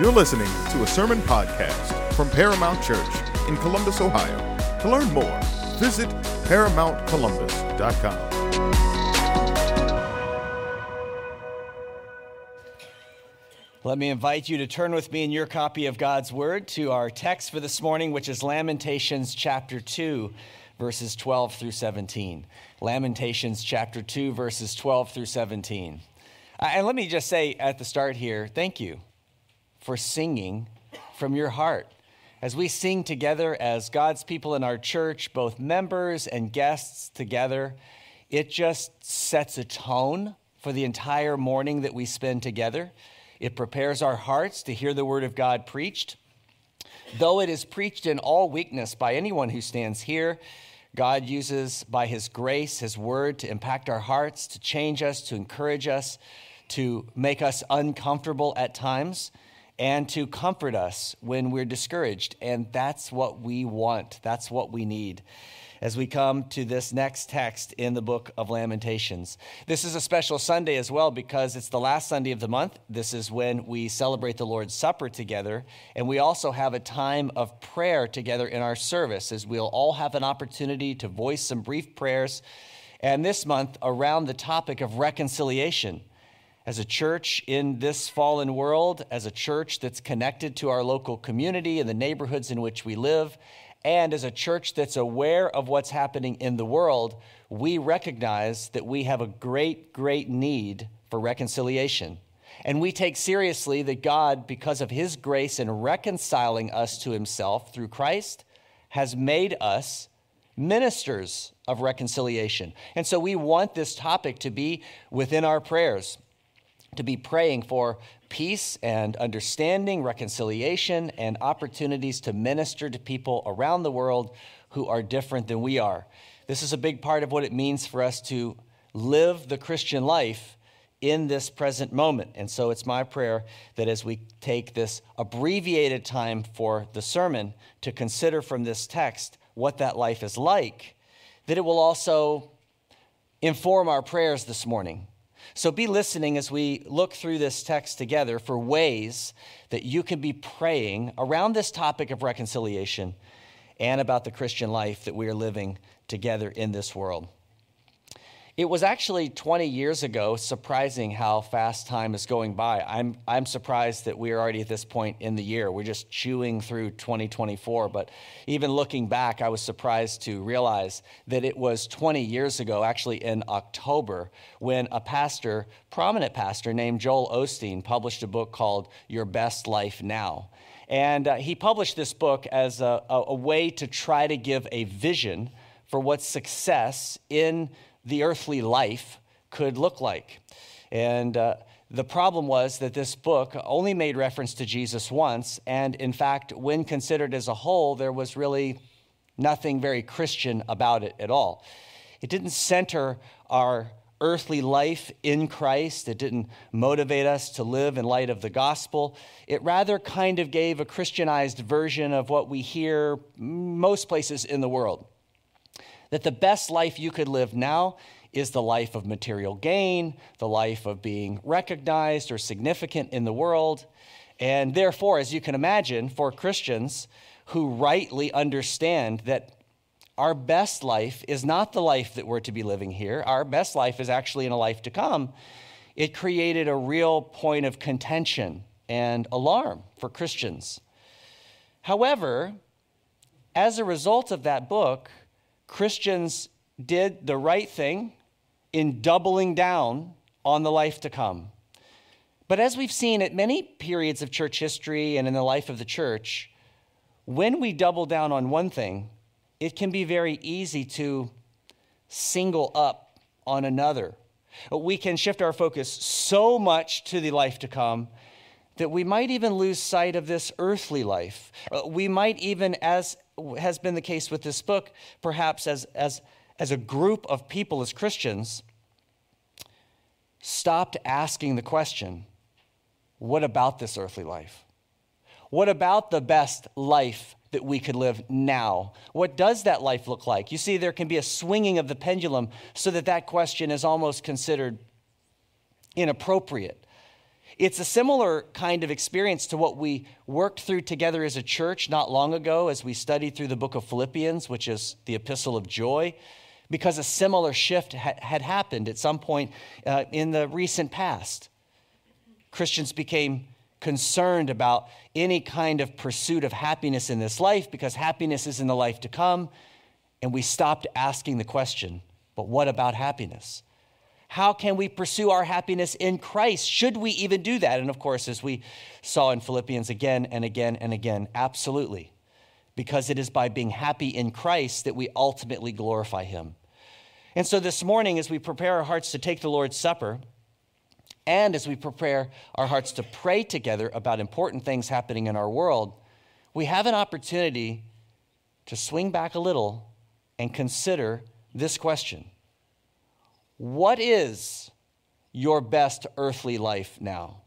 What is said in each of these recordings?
You're listening to a sermon podcast from Paramount Church in Columbus, Ohio. To learn more, visit ParamountColumbus.com. Let me invite you to turn with me in your copy of God's Word to our text for this morning, which is Lamentations chapter 2, verses 12 through 17. Lamentations chapter 2, verses 12 through 17. Uh, and let me just say at the start here, thank you for singing from your heart. As we sing together as God's people in our church, both members and guests together, it just sets a tone for the entire morning that we spend together. It prepares our hearts to hear the word of God preached. Though it is preached in all weakness by anyone who stands here, God uses by his grace, his word to impact our hearts, to change us, to encourage us, to make us uncomfortable at times and to comfort us when we're discouraged. And that's what we want, that's what we need as we come to this next text in the book of Lamentations. This is a special Sunday as well because it's the last Sunday of the month. This is when we celebrate the Lord's Supper together. And we also have a time of prayer together in our service as we'll all have an opportunity to voice some brief prayers. And this month, around the topic of reconciliation as a church in this fallen world, as a church that's connected to our local community and the neighborhoods in which we live, and as a church that's aware of what's happening in the world, we recognize that we have a great, great need for reconciliation. And we take seriously that God, because of his grace in reconciling us to himself through Christ, has made us ministers of reconciliation. And so we want this topic to be within our prayers to be praying for peace and understanding, reconciliation, and opportunities to minister to people around the world who are different than we are. This is a big part of what it means for us to live the Christian life in this present moment. And so it's my prayer that as we take this abbreviated time for the sermon to consider from this text what that life is like, that it will also inform our prayers this morning so be listening as we look through this text together for ways that you can be praying around this topic of reconciliation and about the Christian life that we are living together in this world. It was actually 20 years ago, surprising how fast time is going by. I'm, I'm surprised that we're already at this point in the year. We're just chewing through 2024. But even looking back, I was surprised to realize that it was 20 years ago, actually in October, when a pastor, prominent pastor named Joel Osteen, published a book called Your Best Life Now. And uh, he published this book as a, a, a way to try to give a vision for what success in the earthly life could look like. And uh, the problem was that this book only made reference to Jesus once, and in fact, when considered as a whole, there was really nothing very Christian about it at all. It didn't center our earthly life in Christ. It didn't motivate us to live in light of the gospel. It rather kind of gave a Christianized version of what we hear most places in the world that the best life you could live now is the life of material gain, the life of being recognized or significant in the world. And therefore, as you can imagine, for Christians who rightly understand that our best life is not the life that we're to be living here, our best life is actually in a life to come, it created a real point of contention and alarm for Christians. However, as a result of that book, Christians did the right thing in doubling down on the life to come. But as we've seen at many periods of church history and in the life of the church, when we double down on one thing, it can be very easy to single up on another. We can shift our focus so much to the life to come that we might even lose sight of this earthly life. Uh, we might even, as has been the case with this book, perhaps as, as, as a group of people, as Christians, stopped asking the question what about this earthly life? What about the best life that we could live now? What does that life look like? You see, there can be a swinging of the pendulum so that that question is almost considered inappropriate. It's a similar kind of experience to what we worked through together as a church not long ago as we studied through the book of Philippians, which is the epistle of joy, because a similar shift ha- had happened at some point uh, in the recent past. Christians became concerned about any kind of pursuit of happiness in this life because happiness is in the life to come, and we stopped asking the question, but what about happiness? How can we pursue our happiness in Christ? Should we even do that? And of course, as we saw in Philippians again and again and again, absolutely. Because it is by being happy in Christ that we ultimately glorify Him. And so this morning, as we prepare our hearts to take the Lord's Supper, and as we prepare our hearts to pray together about important things happening in our world, we have an opportunity to swing back a little and consider this question what is your best earthly life now?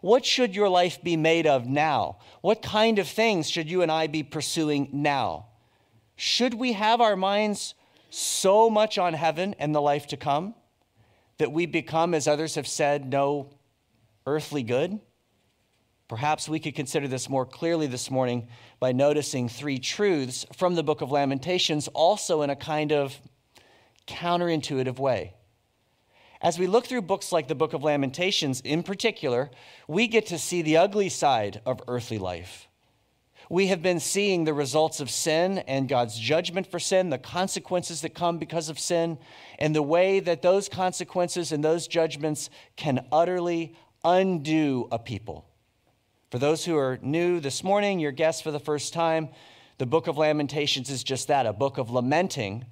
What should your life be made of now? What kind of things should you and I be pursuing now? Should we have our minds so much on heaven and the life to come that we become, as others have said, no earthly good? Perhaps we could consider this more clearly this morning by noticing three truths from the book of Lamentations, also in a kind of counterintuitive way. As we look through books like the book of Lamentations in particular, we get to see the ugly side of earthly life. We have been seeing the results of sin and God's judgment for sin, the consequences that come because of sin, and the way that those consequences and those judgments can utterly undo a people. For those who are new this morning, your guests for the first time, the book of Lamentations is just that a book of lamenting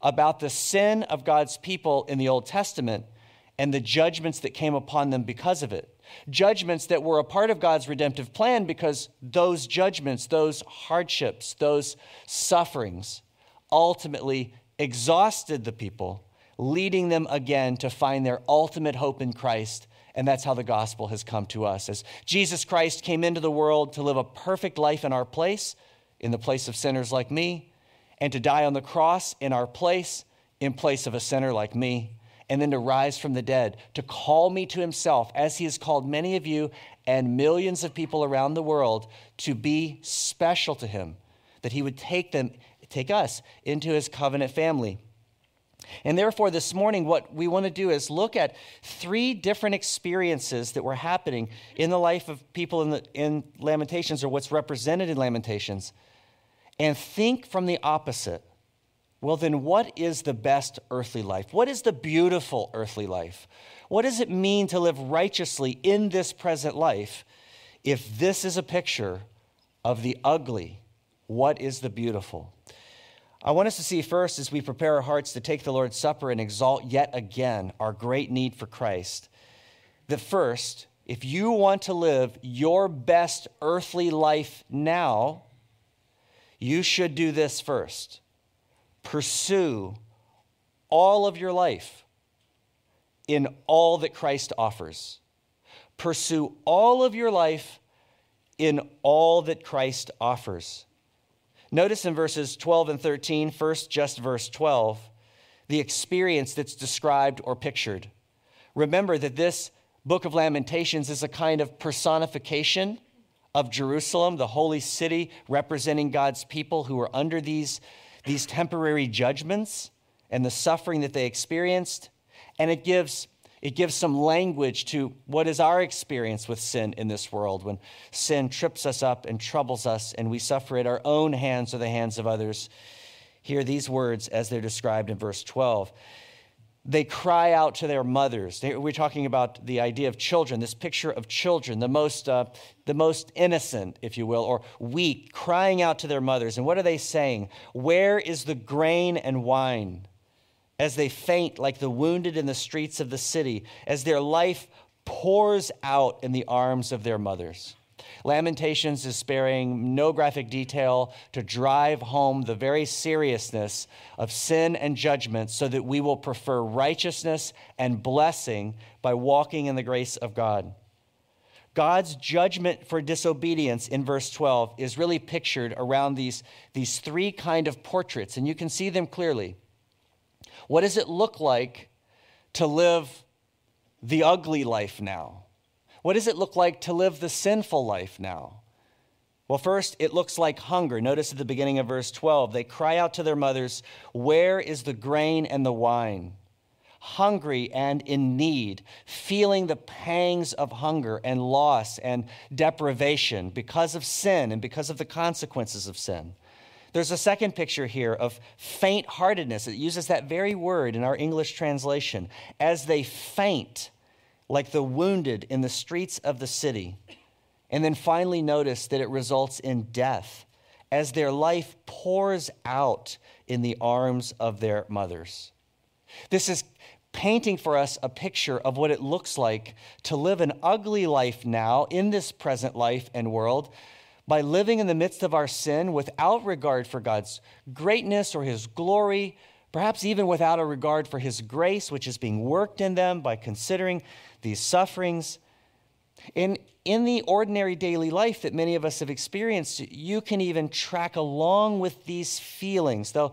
about the sin of God's people in the Old Testament and the judgments that came upon them because of it. Judgments that were a part of God's redemptive plan because those judgments, those hardships, those sufferings ultimately exhausted the people, leading them again to find their ultimate hope in Christ. And that's how the gospel has come to us. As Jesus Christ came into the world to live a perfect life in our place, in the place of sinners like me, and to die on the cross in our place, in place of a sinner like me, and then to rise from the dead, to call me to himself, as he has called many of you and millions of people around the world to be special to him, that he would take them, take us into his covenant family. And therefore, this morning, what we want to do is look at three different experiences that were happening in the life of people in, the, in Lamentations, or what's represented in Lamentations and think from the opposite. Well, then, what is the best earthly life? What is the beautiful earthly life? What does it mean to live righteously in this present life if this is a picture of the ugly? What is the beautiful? I want us to see first, as we prepare our hearts to take the Lord's Supper and exalt yet again our great need for Christ, that first, if you want to live your best earthly life now, you should do this first pursue all of your life in all that Christ offers. Pursue all of your life in all that Christ offers. Notice in verses 12 and 13, first just verse 12, the experience that's described or pictured. Remember that this book of Lamentations is a kind of personification of Jerusalem, the holy city representing God's people who are under these, these temporary judgments and the suffering that they experienced. And it gives, it gives some language to what is our experience with sin in this world when sin trips us up and troubles us and we suffer at our own hands or the hands of others. Hear these words as they're described in verse 12 they cry out to their mothers. we're talking about the idea of children, this picture of children, the most, uh, the most innocent, if you will, or weak, crying out to their mothers. And what are they saying? Where is the grain and wine? As they faint like the wounded in the streets of the city, as their life pours out in the arms of their mothers. Lamentations is sparing no graphic detail to drive home the very seriousness of sin and judgment so that we will prefer righteousness and blessing by walking in the grace of God. God's judgment for disobedience in verse 12 is really pictured around these, these three kind of portraits, and you can see them clearly. What does it look like to live the ugly life now? What does it look like to live the sinful life now? Well, first, it looks like hunger. Notice at the beginning of verse 12, they cry out to their mothers, Where is the grain and the wine? Hungry and in need, feeling the pangs of hunger and loss and deprivation because of sin and because of the consequences of sin. There's a second picture here of faint heartedness. It uses that very word in our English translation. As they faint, like the wounded in the streets of the city. And then finally, notice that it results in death as their life pours out in the arms of their mothers. This is painting for us a picture of what it looks like to live an ugly life now in this present life and world by living in the midst of our sin without regard for God's greatness or his glory, perhaps even without a regard for his grace, which is being worked in them by considering these sufferings. In, in the ordinary daily life that many of us have experienced, you can even track along with these feelings, though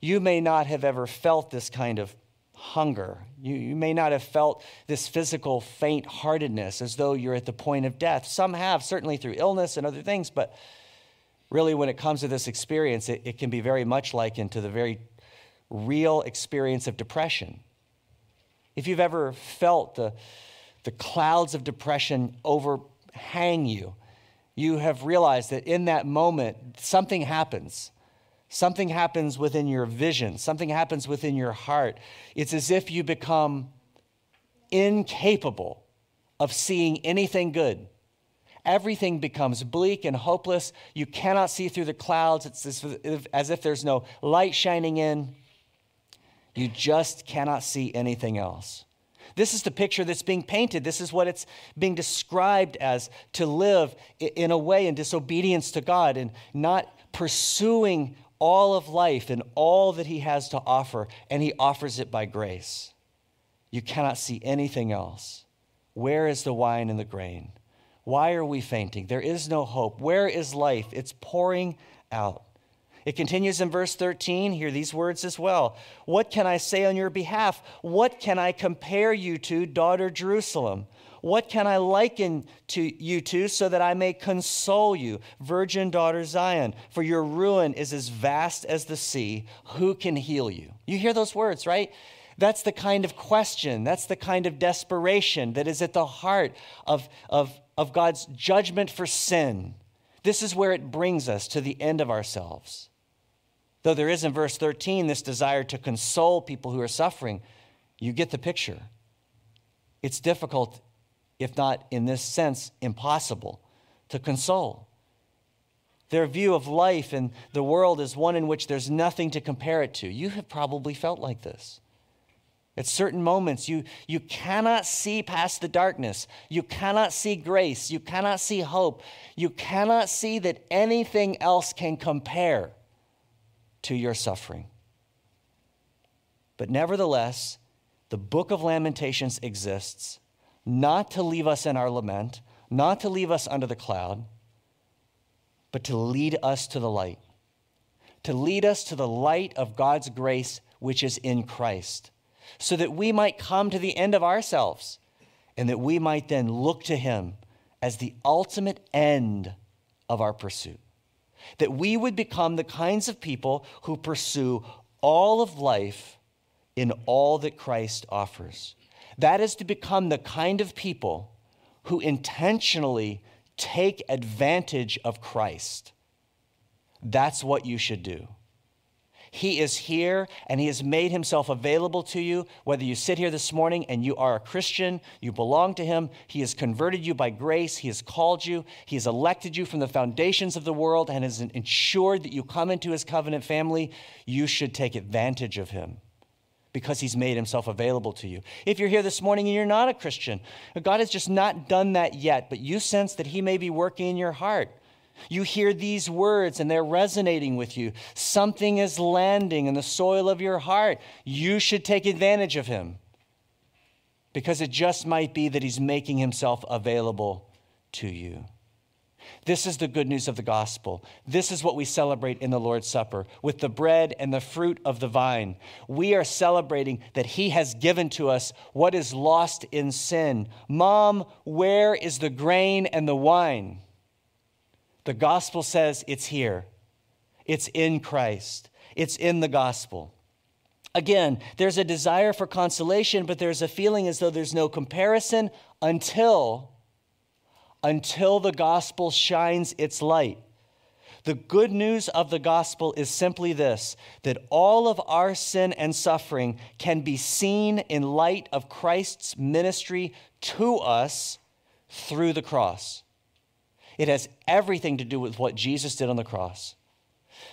you may not have ever felt this kind of hunger. You, you may not have felt this physical faint heartedness as though you're at the point of death. Some have, certainly through illness and other things, but really, when it comes to this experience, it, it can be very much likened to the very real experience of depression. If you've ever felt the, the clouds of depression overhang you, you have realized that in that moment, something happens. Something happens within your vision, something happens within your heart. It's as if you become incapable of seeing anything good. Everything becomes bleak and hopeless. You cannot see through the clouds. It's as if there's no light shining in. You just cannot see anything else. This is the picture that's being painted. This is what it's being described as to live in a way in disobedience to God and not pursuing all of life and all that He has to offer, and He offers it by grace. You cannot see anything else. Where is the wine and the grain? Why are we fainting? There is no hope. Where is life? It's pouring out. It continues in verse 13. Hear these words as well. What can I say on your behalf? What can I compare you to, daughter Jerusalem? What can I liken to you to so that I may console you, virgin daughter Zion? For your ruin is as vast as the sea. Who can heal you? You hear those words, right? That's the kind of question, that's the kind of desperation that is at the heart of, of, of God's judgment for sin. This is where it brings us to the end of ourselves. Though there is in verse 13 this desire to console people who are suffering, you get the picture. It's difficult, if not in this sense, impossible to console. Their view of life and the world is one in which there's nothing to compare it to. You have probably felt like this. At certain moments, you, you cannot see past the darkness. You cannot see grace. You cannot see hope. You cannot see that anything else can compare to your suffering. But nevertheless, the book of Lamentations exists not to leave us in our lament, not to leave us under the cloud, but to lead us to the light, to lead us to the light of God's grace, which is in Christ, so that we might come to the end of ourselves and that we might then look to Him as the ultimate end of our pursuit that we would become the kinds of people who pursue all of life in all that Christ offers. That is to become the kind of people who intentionally take advantage of Christ. That's what you should do. He is here and He has made Himself available to you. Whether you sit here this morning and you are a Christian, you belong to Him, He has converted you by grace, He has called you, He has elected you from the foundations of the world and has ensured that you come into His covenant family. You should take advantage of Him because he's made himself available to you. If you're here this morning and you're not a Christian, God has just not done that yet, but you sense that he may be working in your heart. You hear these words and they're resonating with you. Something is landing in the soil of your heart. You should take advantage of him because it just might be that he's making himself available to you. This is the good news of the gospel. This is what we celebrate in the Lord's Supper with the bread and the fruit of the vine. We are celebrating that He has given to us what is lost in sin. Mom, where is the grain and the wine? The gospel says it's here, it's in Christ, it's in the gospel. Again, there's a desire for consolation, but there's a feeling as though there's no comparison until until the gospel shines its light. The good news of the gospel is simply this that all of our sin and suffering can be seen in light of Christ's ministry to us through the cross. It has everything to do with what Jesus did on the cross.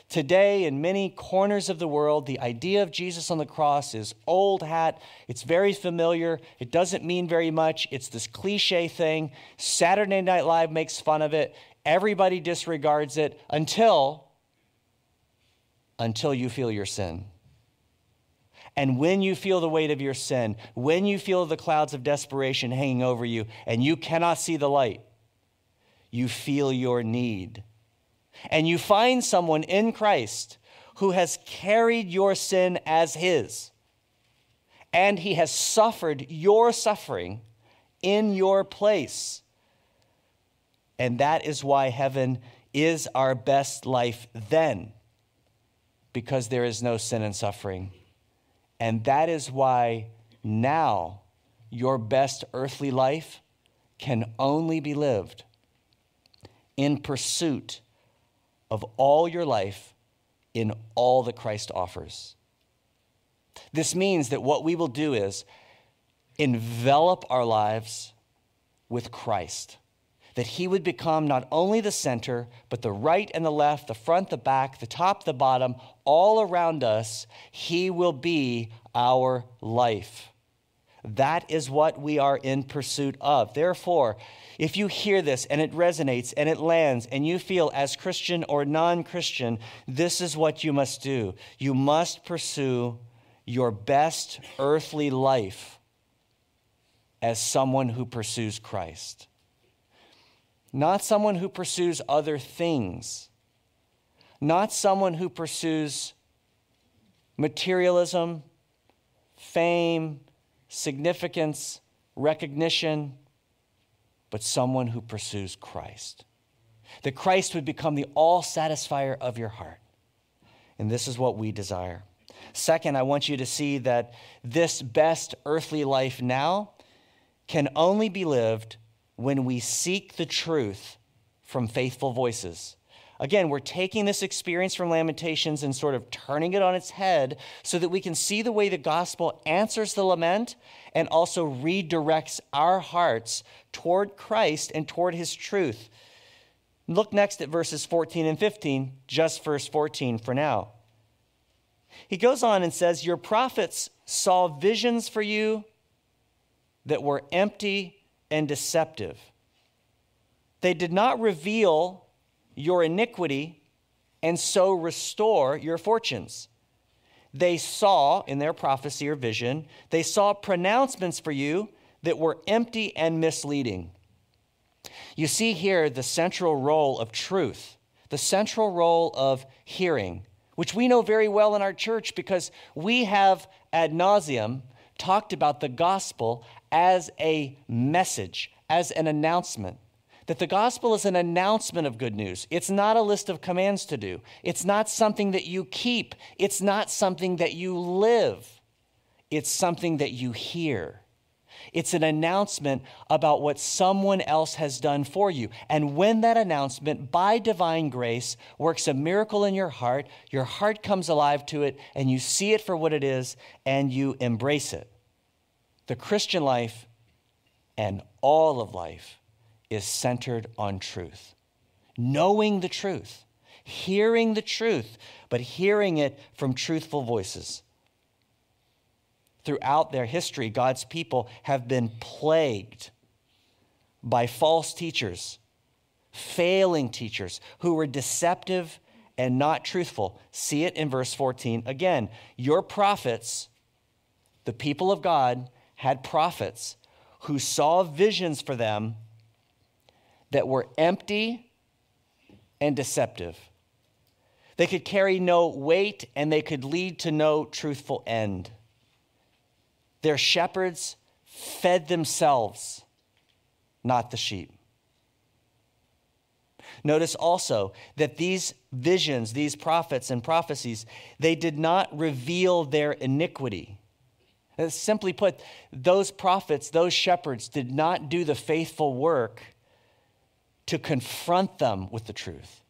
Today, in many corners of the world, the idea of Jesus on the cross is old hat. It's very familiar. It doesn't mean very much. It's this cliche thing. Saturday Night Live makes fun of it. Everybody disregards it until until you feel your sin. And when you feel the weight of your sin, when you feel the clouds of desperation hanging over you and you cannot see the light, you feel your need and you find someone in Christ who has carried your sin as his, and he has suffered your suffering in your place. And that is why heaven is our best life then, because there is no sin and suffering. And that is why now your best earthly life can only be lived in pursuit of all your life in all that Christ offers. This means that what we will do is envelop our lives with Christ. That he would become not only the center, but the right and the left, the front, the back, the top, the bottom, all around us. He will be our life. That is what we are in pursuit of. Therefore, if you hear this and it resonates and it lands and you feel as Christian or non Christian, this is what you must do. You must pursue your best earthly life as someone who pursues Christ, not someone who pursues other things, not someone who pursues materialism, fame, significance, recognition but someone who pursues Christ. That Christ would become the all satisfier of your heart. And this is what we desire. Second, I want you to see that this best earthly life now can only be lived when we seek the truth from faithful voices. Again, we're taking this experience from Lamentations and sort of turning it on its head so that we can see the way the gospel answers the lament and also redirects our hearts toward Christ and toward his truth. Look next at verses 14 and 15, just verse 14 for now. He goes on and says, Your prophets saw visions for you that were empty and deceptive. They did not reveal your iniquity and so restore your fortunes they saw in their prophecy or vision, they saw pronouncements for you that were empty and misleading. You see here the central role of truth, the central role of hearing, which we know very well in our church because we have ad nauseum talked about the gospel as a message, as an announcement that the gospel is an announcement of good news. It's not a list of commands to do, it's not something that you keep, it's not something that you live, it's something that you hear. It's an announcement about what someone else has done for you. And when that announcement, by divine grace, works a miracle in your heart, your heart comes alive to it, and you see it for what it is, and you embrace it. The Christian life and all of life is centered on truth. Knowing the truth, hearing the truth, but hearing it from truthful voices. Throughout their history, God's people have been plagued by false teachers, failing teachers who were deceptive and not truthful. See it in verse 14. Again, your prophets, the people of God, had prophets who saw visions for them that were empty and deceptive. They could carry no weight and they could lead to no truthful end. Their shepherds fed themselves, not the sheep. Notice also that these visions, these prophets and prophecies, they did not reveal their iniquity. Simply put, those prophets, those shepherds did not do the faithful work to confront them with the truth.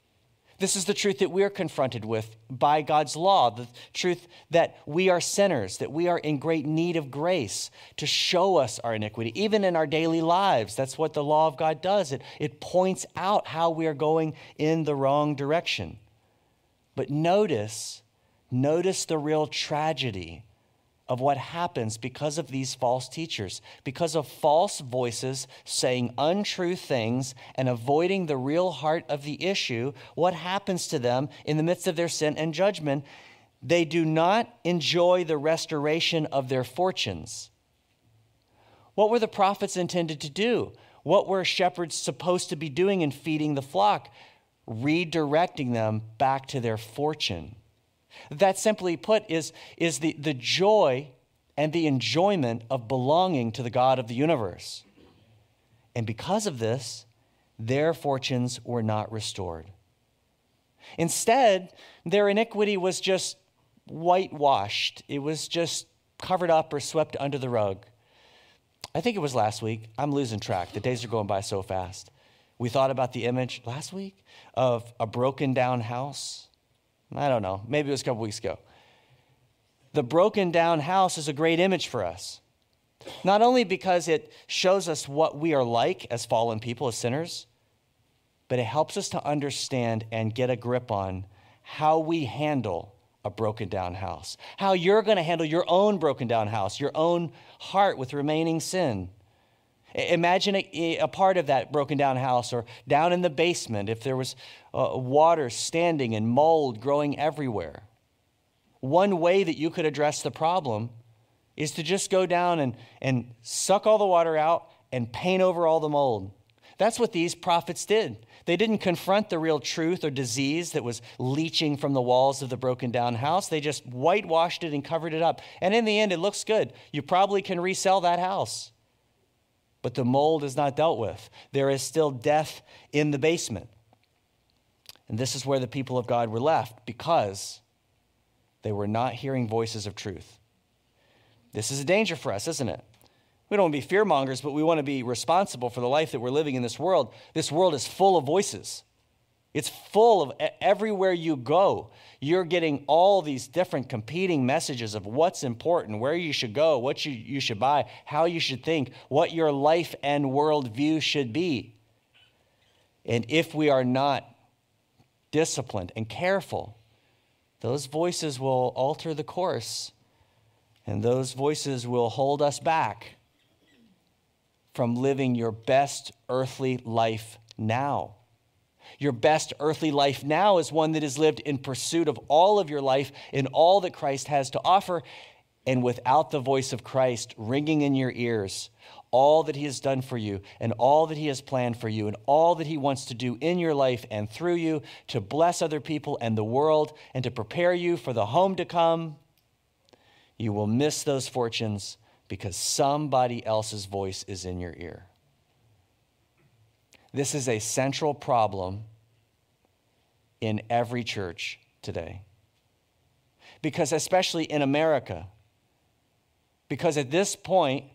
This is the truth that we're confronted with by God's law, the truth that we are sinners, that we are in great need of grace to show us our iniquity, even in our daily lives. That's what the law of God does. It, it points out how we are going in the wrong direction. But notice, notice the real tragedy of what happens because of these false teachers, because of false voices saying untrue things and avoiding the real heart of the issue. What happens to them in the midst of their sin and judgment? They do not enjoy the restoration of their fortunes. What were the prophets intended to do? What were shepherds supposed to be doing in feeding the flock? Redirecting them back to their fortune. That simply put is, is the, the joy and the enjoyment of belonging to the God of the universe. And because of this, their fortunes were not restored. Instead, their iniquity was just whitewashed, it was just covered up or swept under the rug. I think it was last week. I'm losing track. The days are going by so fast. We thought about the image last week of a broken down house I don't know. Maybe it was a couple weeks ago. The broken down house is a great image for us. Not only because it shows us what we are like as fallen people, as sinners, but it helps us to understand and get a grip on how we handle a broken down house, how you're going to handle your own broken down house, your own heart with remaining sin. Imagine a, a, part of that broken down house or down in the basement if there was uh, water standing and mold growing everywhere. One way that you could address the problem is to just go down and, and suck all the water out and paint over all the mold. That's what these prophets did. They didn't confront the real truth or disease that was leaching from the walls of the broken down house. They just whitewashed it and covered it up. And in the end, it looks good. You probably can resell that house but the mold is not dealt with. There is still death in the basement. And this is where the people of God were left because they were not hearing voices of truth. This is a danger for us, isn't it? We don't want to be fear mongers, but we want to be responsible for the life that we're living in this world. This world is full of voices. It's full of everywhere you go, you're getting all these different competing messages of what's important, where you should go, what you, you should buy, how you should think, what your life and worldview should be. And if we are not disciplined and careful, those voices will alter the course, and those voices will hold us back from living your best earthly life now. Your best earthly life now is one that is lived in pursuit of all of your life in all that Christ has to offer, and without the voice of Christ ringing in your ears, all that He has done for you, and all that He has planned for you, and all that He wants to do in your life and through you to bless other people and the world, and to prepare you for the home to come, you will miss those fortunes because somebody else's voice is in your ear. This is a central problem in every church today. Because, especially in America, because at this point,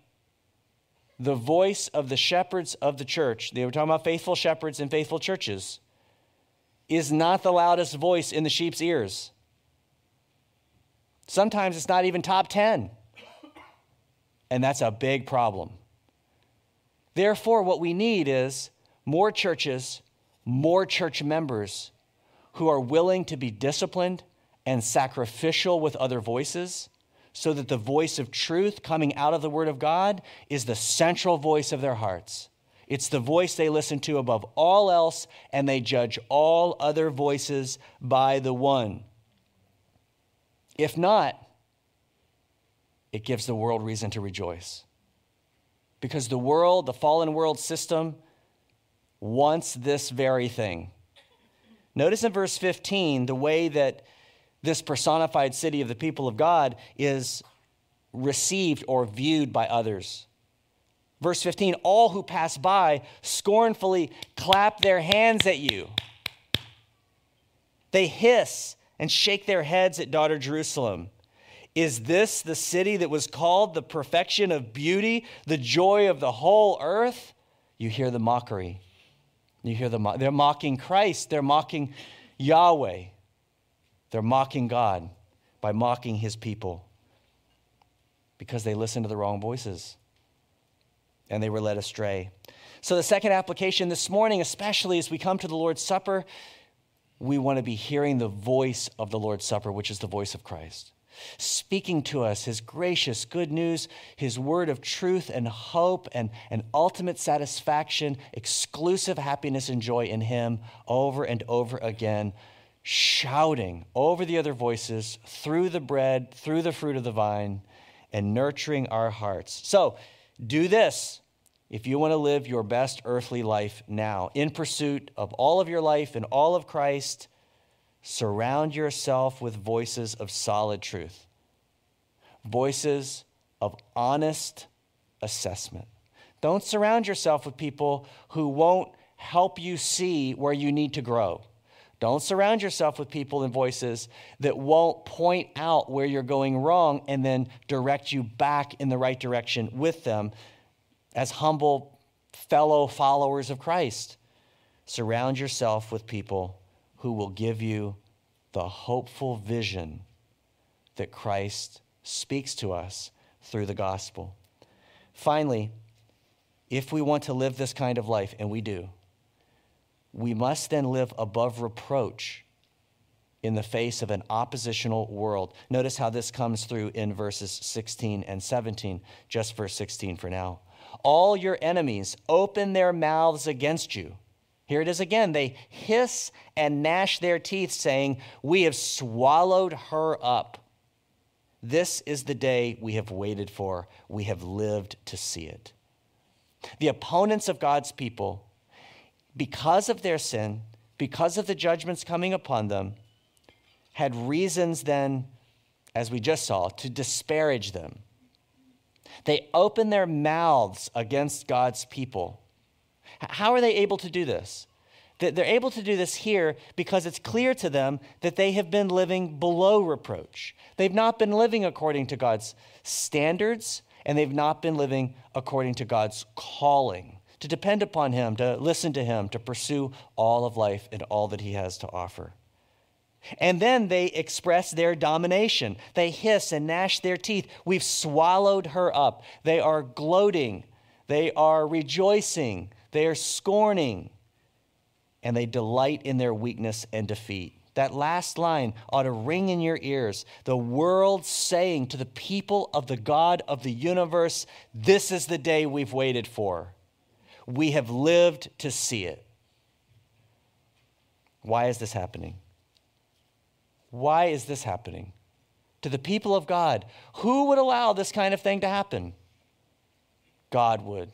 the voice of the shepherds of the church, they were talking about faithful shepherds and faithful churches, is not the loudest voice in the sheep's ears. Sometimes it's not even top 10. And that's a big problem. Therefore, what we need is more churches, more church members who are willing to be disciplined and sacrificial with other voices so that the voice of truth coming out of the Word of God is the central voice of their hearts. It's the voice they listen to above all else, and they judge all other voices by the one. If not, it gives the world reason to rejoice. Because the world, the fallen world system, wants this very thing. Notice in verse 15 the way that this personified city of the people of God is received or viewed by others. Verse 15 all who pass by scornfully clap their hands at you. They hiss and shake their heads at daughter Jerusalem. Is this the city that was called the perfection of beauty, the joy of the whole earth? You hear the mockery. You hear the they're mocking Christ, they're mocking Yahweh. They're mocking God by mocking his people because they listened to the wrong voices and they were led astray. So, the second application this morning, especially as we come to the Lord's Supper, we want to be hearing the voice of the Lord's Supper, which is the voice of Christ, speaking to us his gracious good news, his word of truth and hope and, and ultimate satisfaction, exclusive happiness and joy in him over and over again, shouting over the other voices through the bread, through the fruit of the vine, and nurturing our hearts. So, do this if you want to live your best earthly life now, in pursuit of all of your life and all of Christ, surround yourself with voices of solid truth, voices of honest assessment. Don't surround yourself with people who won't help you see where you need to grow. Don't surround yourself with people and voices that won't point out where you're going wrong and then direct you back in the right direction with them as humble fellow followers of Christ. Surround yourself with people who will give you the hopeful vision that Christ speaks to us through the gospel. Finally, if we want to live this kind of life, and we do, we must then live above reproach in the face of an oppositional world. Notice how this comes through in verses 16 and 17, just verse 16 for now. All your enemies open their mouths against you. Here it is again. They hiss and gnash their teeth, saying, We have swallowed her up. This is the day we have waited for. We have lived to see it. The opponents of God's people, because of their sin, because of the judgments coming upon them, had reasons then, as we just saw, to disparage them they open their mouths against God's people. How are they able to do this? They're able to do this here because it's clear to them that they have been living below reproach. They've not been living according to God's standards, and they've not been living according to God's calling to depend upon Him, to listen to Him, to pursue all of life and all that He has to offer. And then they express their domination. They hiss and gnash their teeth. We've swallowed her up. They are gloating. They are rejoicing. They are scorning. And they delight in their weakness and defeat. That last line ought to ring in your ears. The world saying to the people of the God of the universe, This is the day we've waited for. We have lived to see it. Why is this happening? Why is this happening? To the people of God, who would allow this kind of thing to happen? God would.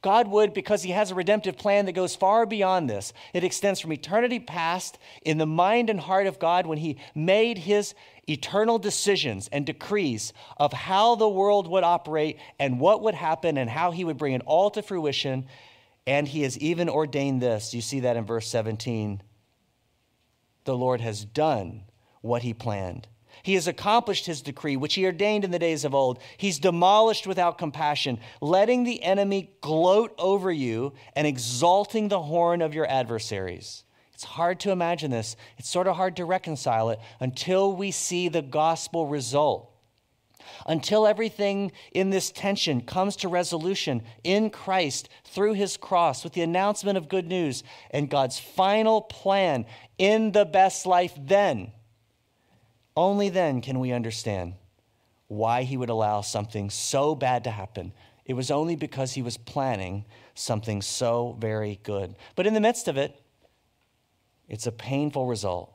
God would because he has a redemptive plan that goes far beyond this. It extends from eternity past in the mind and heart of God when he made his eternal decisions and decrees of how the world would operate and what would happen and how he would bring it all to fruition. And he has even ordained this. You see that in verse 17 the Lord has done what he planned. He has accomplished his decree, which he ordained in the days of old. He's demolished without compassion, letting the enemy gloat over you and exalting the horn of your adversaries. It's hard to imagine this. It's sort of hard to reconcile it until we see the gospel result. Until everything in this tension comes to resolution in Christ through his cross with the announcement of good news and God's final plan in the best life, then, only then can we understand why he would allow something so bad to happen. It was only because he was planning something so very good. But in the midst of it, it's a painful result.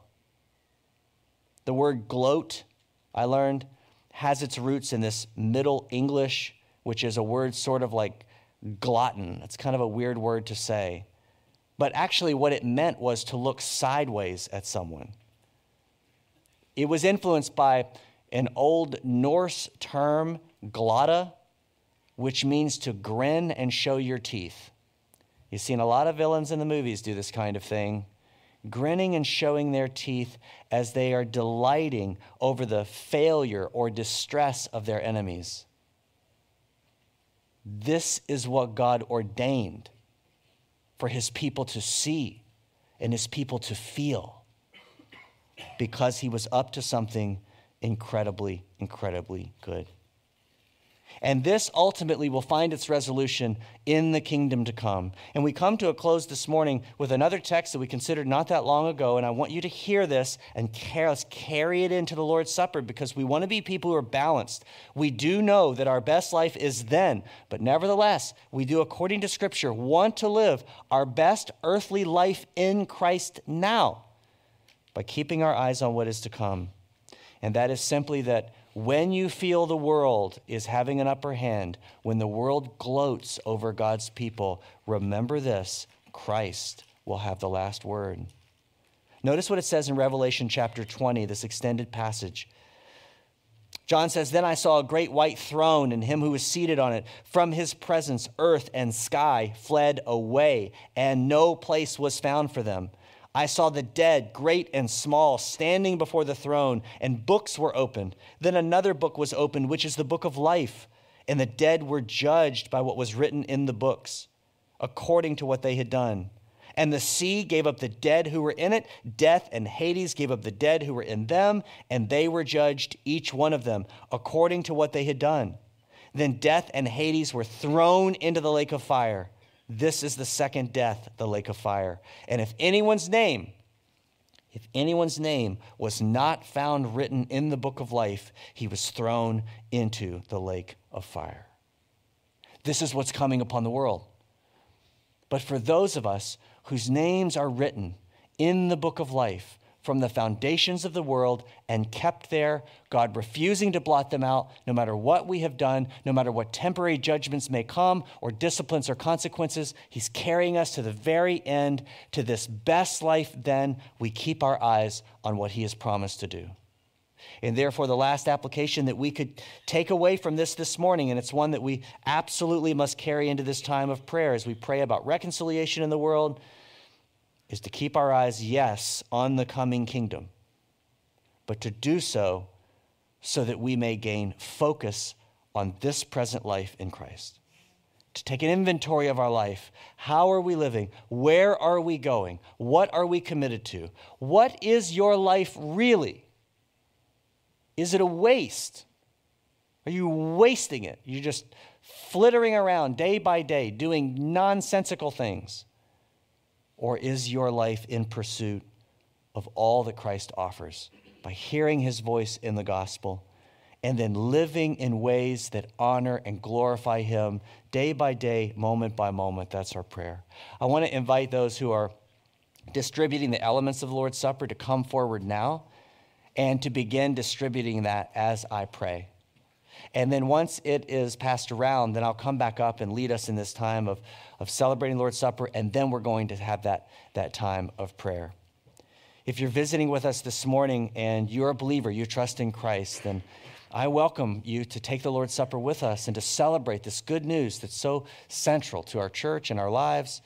The word gloat, I learned, has its roots in this Middle English, which is a word sort of like glutton. It's kind of a weird word to say. but actually, what it meant was to look sideways at someone. It was influenced by an old Norse term, glotta, which means to grin and show your teeth. You've seen a lot of villains in the movies do this kind of thing, grinning and showing their teeth as they are delighting over the failure or distress of their enemies. This is what God ordained for his people to see and his people to feel because he was up to something incredibly, incredibly good. And this ultimately will find its resolution in the kingdom to come. And we come to a close this morning with another text that we considered not that long ago. And I want you to hear this and carry it into the Lord's Supper because we want to be people who are balanced. We do know that our best life is then, but nevertheless, we do, according to Scripture, want to live our best earthly life in Christ now by keeping our eyes on what is to come. And that is simply that when you feel the world is having an upper hand, when the world gloats over God's people, remember this Christ will have the last word. Notice what it says in Revelation chapter 20, this extended passage. John says, Then I saw a great white throne and him who was seated on it. From his presence, earth and sky fled away, and no place was found for them. I saw the dead, great and small, standing before the throne, and books were opened. Then another book was opened, which is the book of life. And the dead were judged by what was written in the books, according to what they had done. And the sea gave up the dead who were in it. Death and Hades gave up the dead who were in them, and they were judged, each one of them, according to what they had done. Then death and Hades were thrown into the lake of fire. This is the second death, the lake of fire. And if anyone's name, if anyone's name was not found written in the book of life, he was thrown into the lake of fire. This is what's coming upon the world. But for those of us whose names are written in the book of life, from the foundations of the world and kept there, God refusing to blot them out, no matter what we have done, no matter what temporary judgments may come, or disciplines or consequences. He's carrying us to the very end, to this best life. Then we keep our eyes on what He has promised to do. And therefore, the last application that we could take away from this this morning, and it's one that we absolutely must carry into this time of prayer as we pray about reconciliation in the world is to keep our eyes, yes, on the coming kingdom, but to do so so that we may gain focus on this present life in Christ. To take an inventory of our life. How are we living? Where are we going? What are we committed to? What is your life really? Is it a waste? Are you wasting it? You're just flittering around day by day doing nonsensical things. Or is your life in pursuit of all that Christ offers by hearing his voice in the gospel and then living in ways that honor and glorify him day by day, moment by moment? That's our prayer. I want to invite those who are distributing the elements of the Lord's Supper to come forward now and to begin distributing that as I pray. And then once it is passed around, then I'll come back up and lead us in this time of, of celebrating Lord's Supper, and then we're going to have that, that time of prayer. If you're visiting with us this morning and you're a believer, you trust in Christ, then I welcome you to take the Lord's Supper with us and to celebrate this good news that's so central to our church and our lives.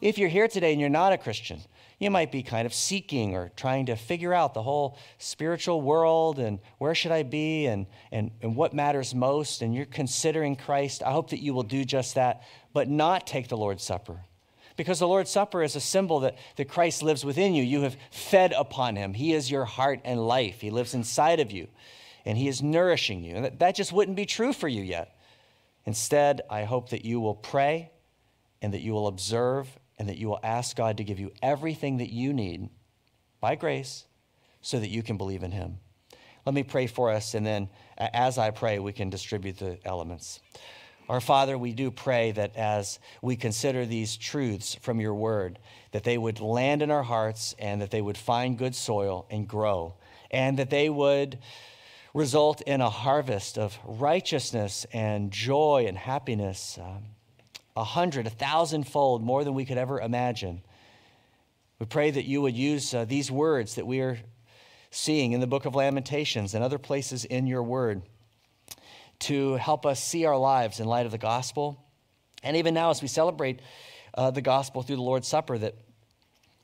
If you're here today and you're not a Christian, you might be kind of seeking or trying to figure out the whole spiritual world and where should I be and, and, and what matters most, and you're considering Christ. I hope that you will do just that, but not take the Lord's Supper. Because the Lord's Supper is a symbol that, that Christ lives within you. You have fed upon him. He is your heart and life. He lives inside of you, and he is nourishing you. And that, that just wouldn't be true for you yet. Instead, I hope that you will pray and that you will observe and that you will ask God to give you everything that you need by grace so that you can believe in Him. Let me pray for us, and then as I pray, we can distribute the elements. Our Father, we do pray that as we consider these truths from your word, that they would land in our hearts and that they would find good soil and grow, and that they would result in a harvest of righteousness and joy and happiness. Um, a hundred, a thousandfold more than we could ever imagine We pray that you would use uh, these words that we are seeing in the book of Lamentations and other places in your word to help us see our lives in light of the gospel. And even now, as we celebrate uh, the gospel through the Lord's Supper, that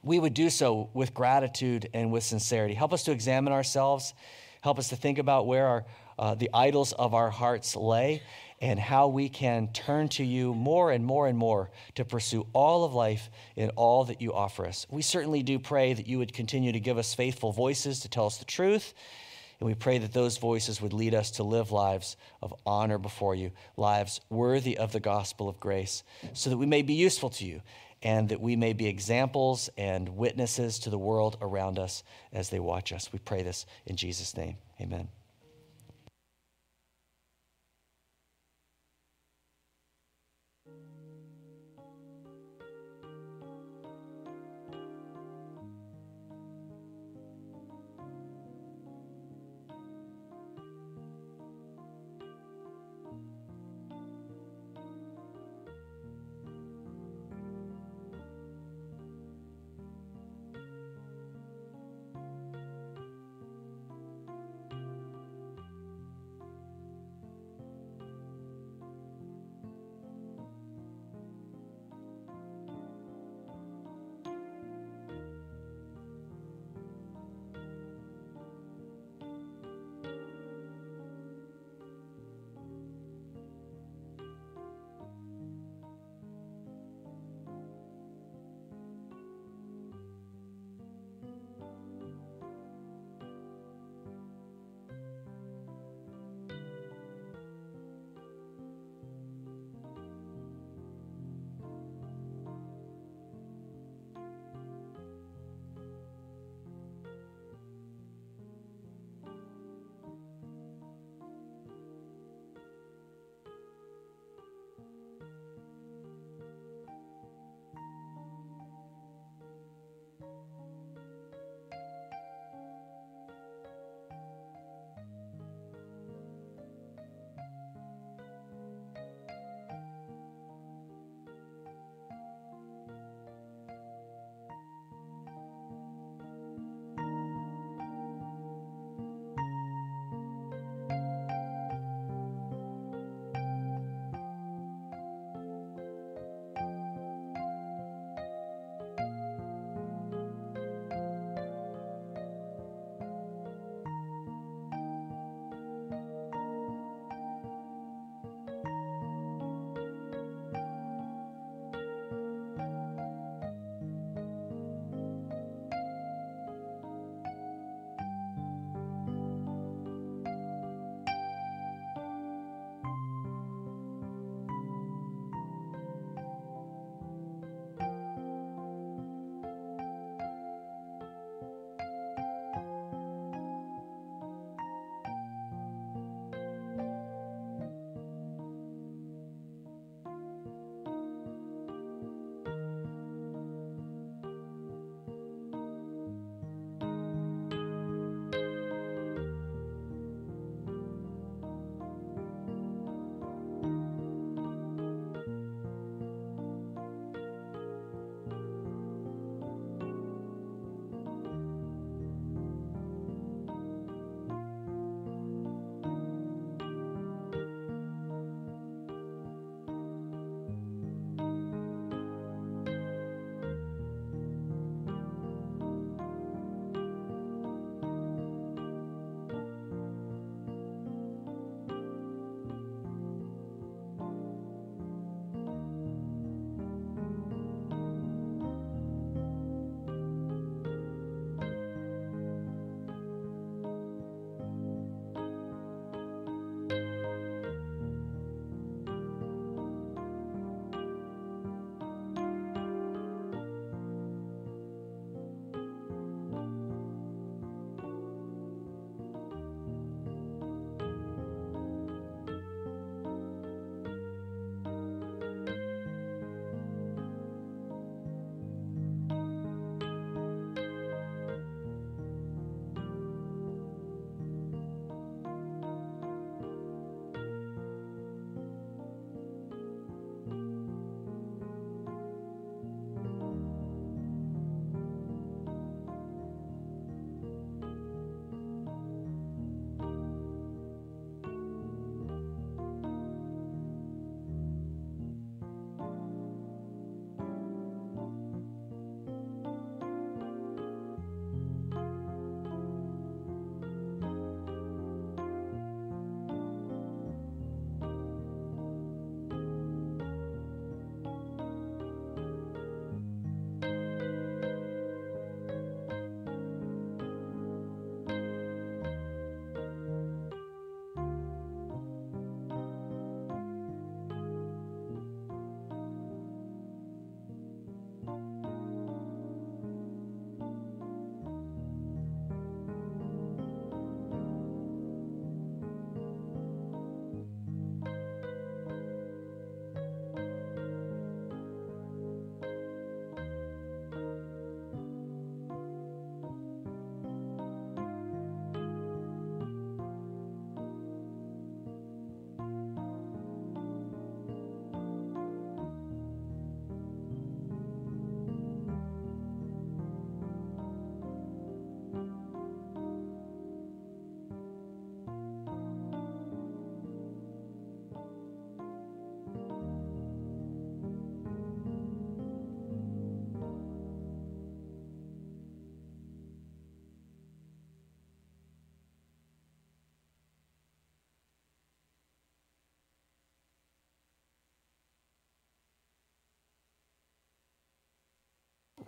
we would do so with gratitude and with sincerity. Help us to examine ourselves. Help us to think about where our, uh, the idols of our hearts lay and how we can turn to you more and more and more to pursue all of life in all that you offer us. We certainly do pray that you would continue to give us faithful voices to tell us the truth. And we pray that those voices would lead us to live lives of honor before you, lives worthy of the gospel of grace, so that we may be useful to you and that we may be examples and witnesses to the world around us as they watch us. We pray this in Jesus' name. Amen.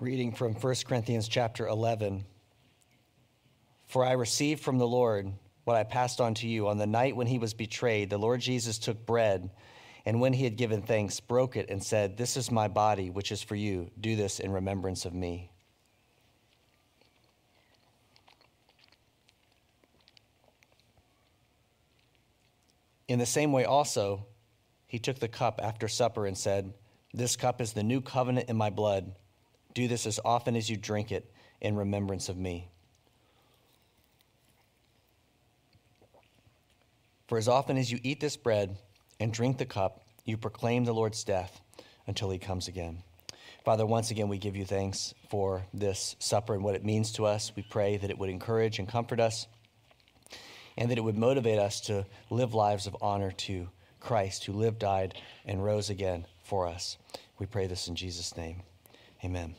Reading from 1 Corinthians chapter 11. For I received from the Lord what I passed on to you. On the night when he was betrayed, the Lord Jesus took bread, and when he had given thanks, broke it and said, This is my body, which is for you. Do this in remembrance of me. In the same way, also, he took the cup after supper and said, This cup is the new covenant in my blood. Do this as often as you drink it in remembrance of me. For as often as you eat this bread and drink the cup, you proclaim the Lord's death until he comes again. Father, once again, we give you thanks for this supper and what it means to us. We pray that it would encourage and comfort us, and that it would motivate us to live lives of honor to Christ, who lived, died, and rose again for us. We pray this in Jesus' name. Amen.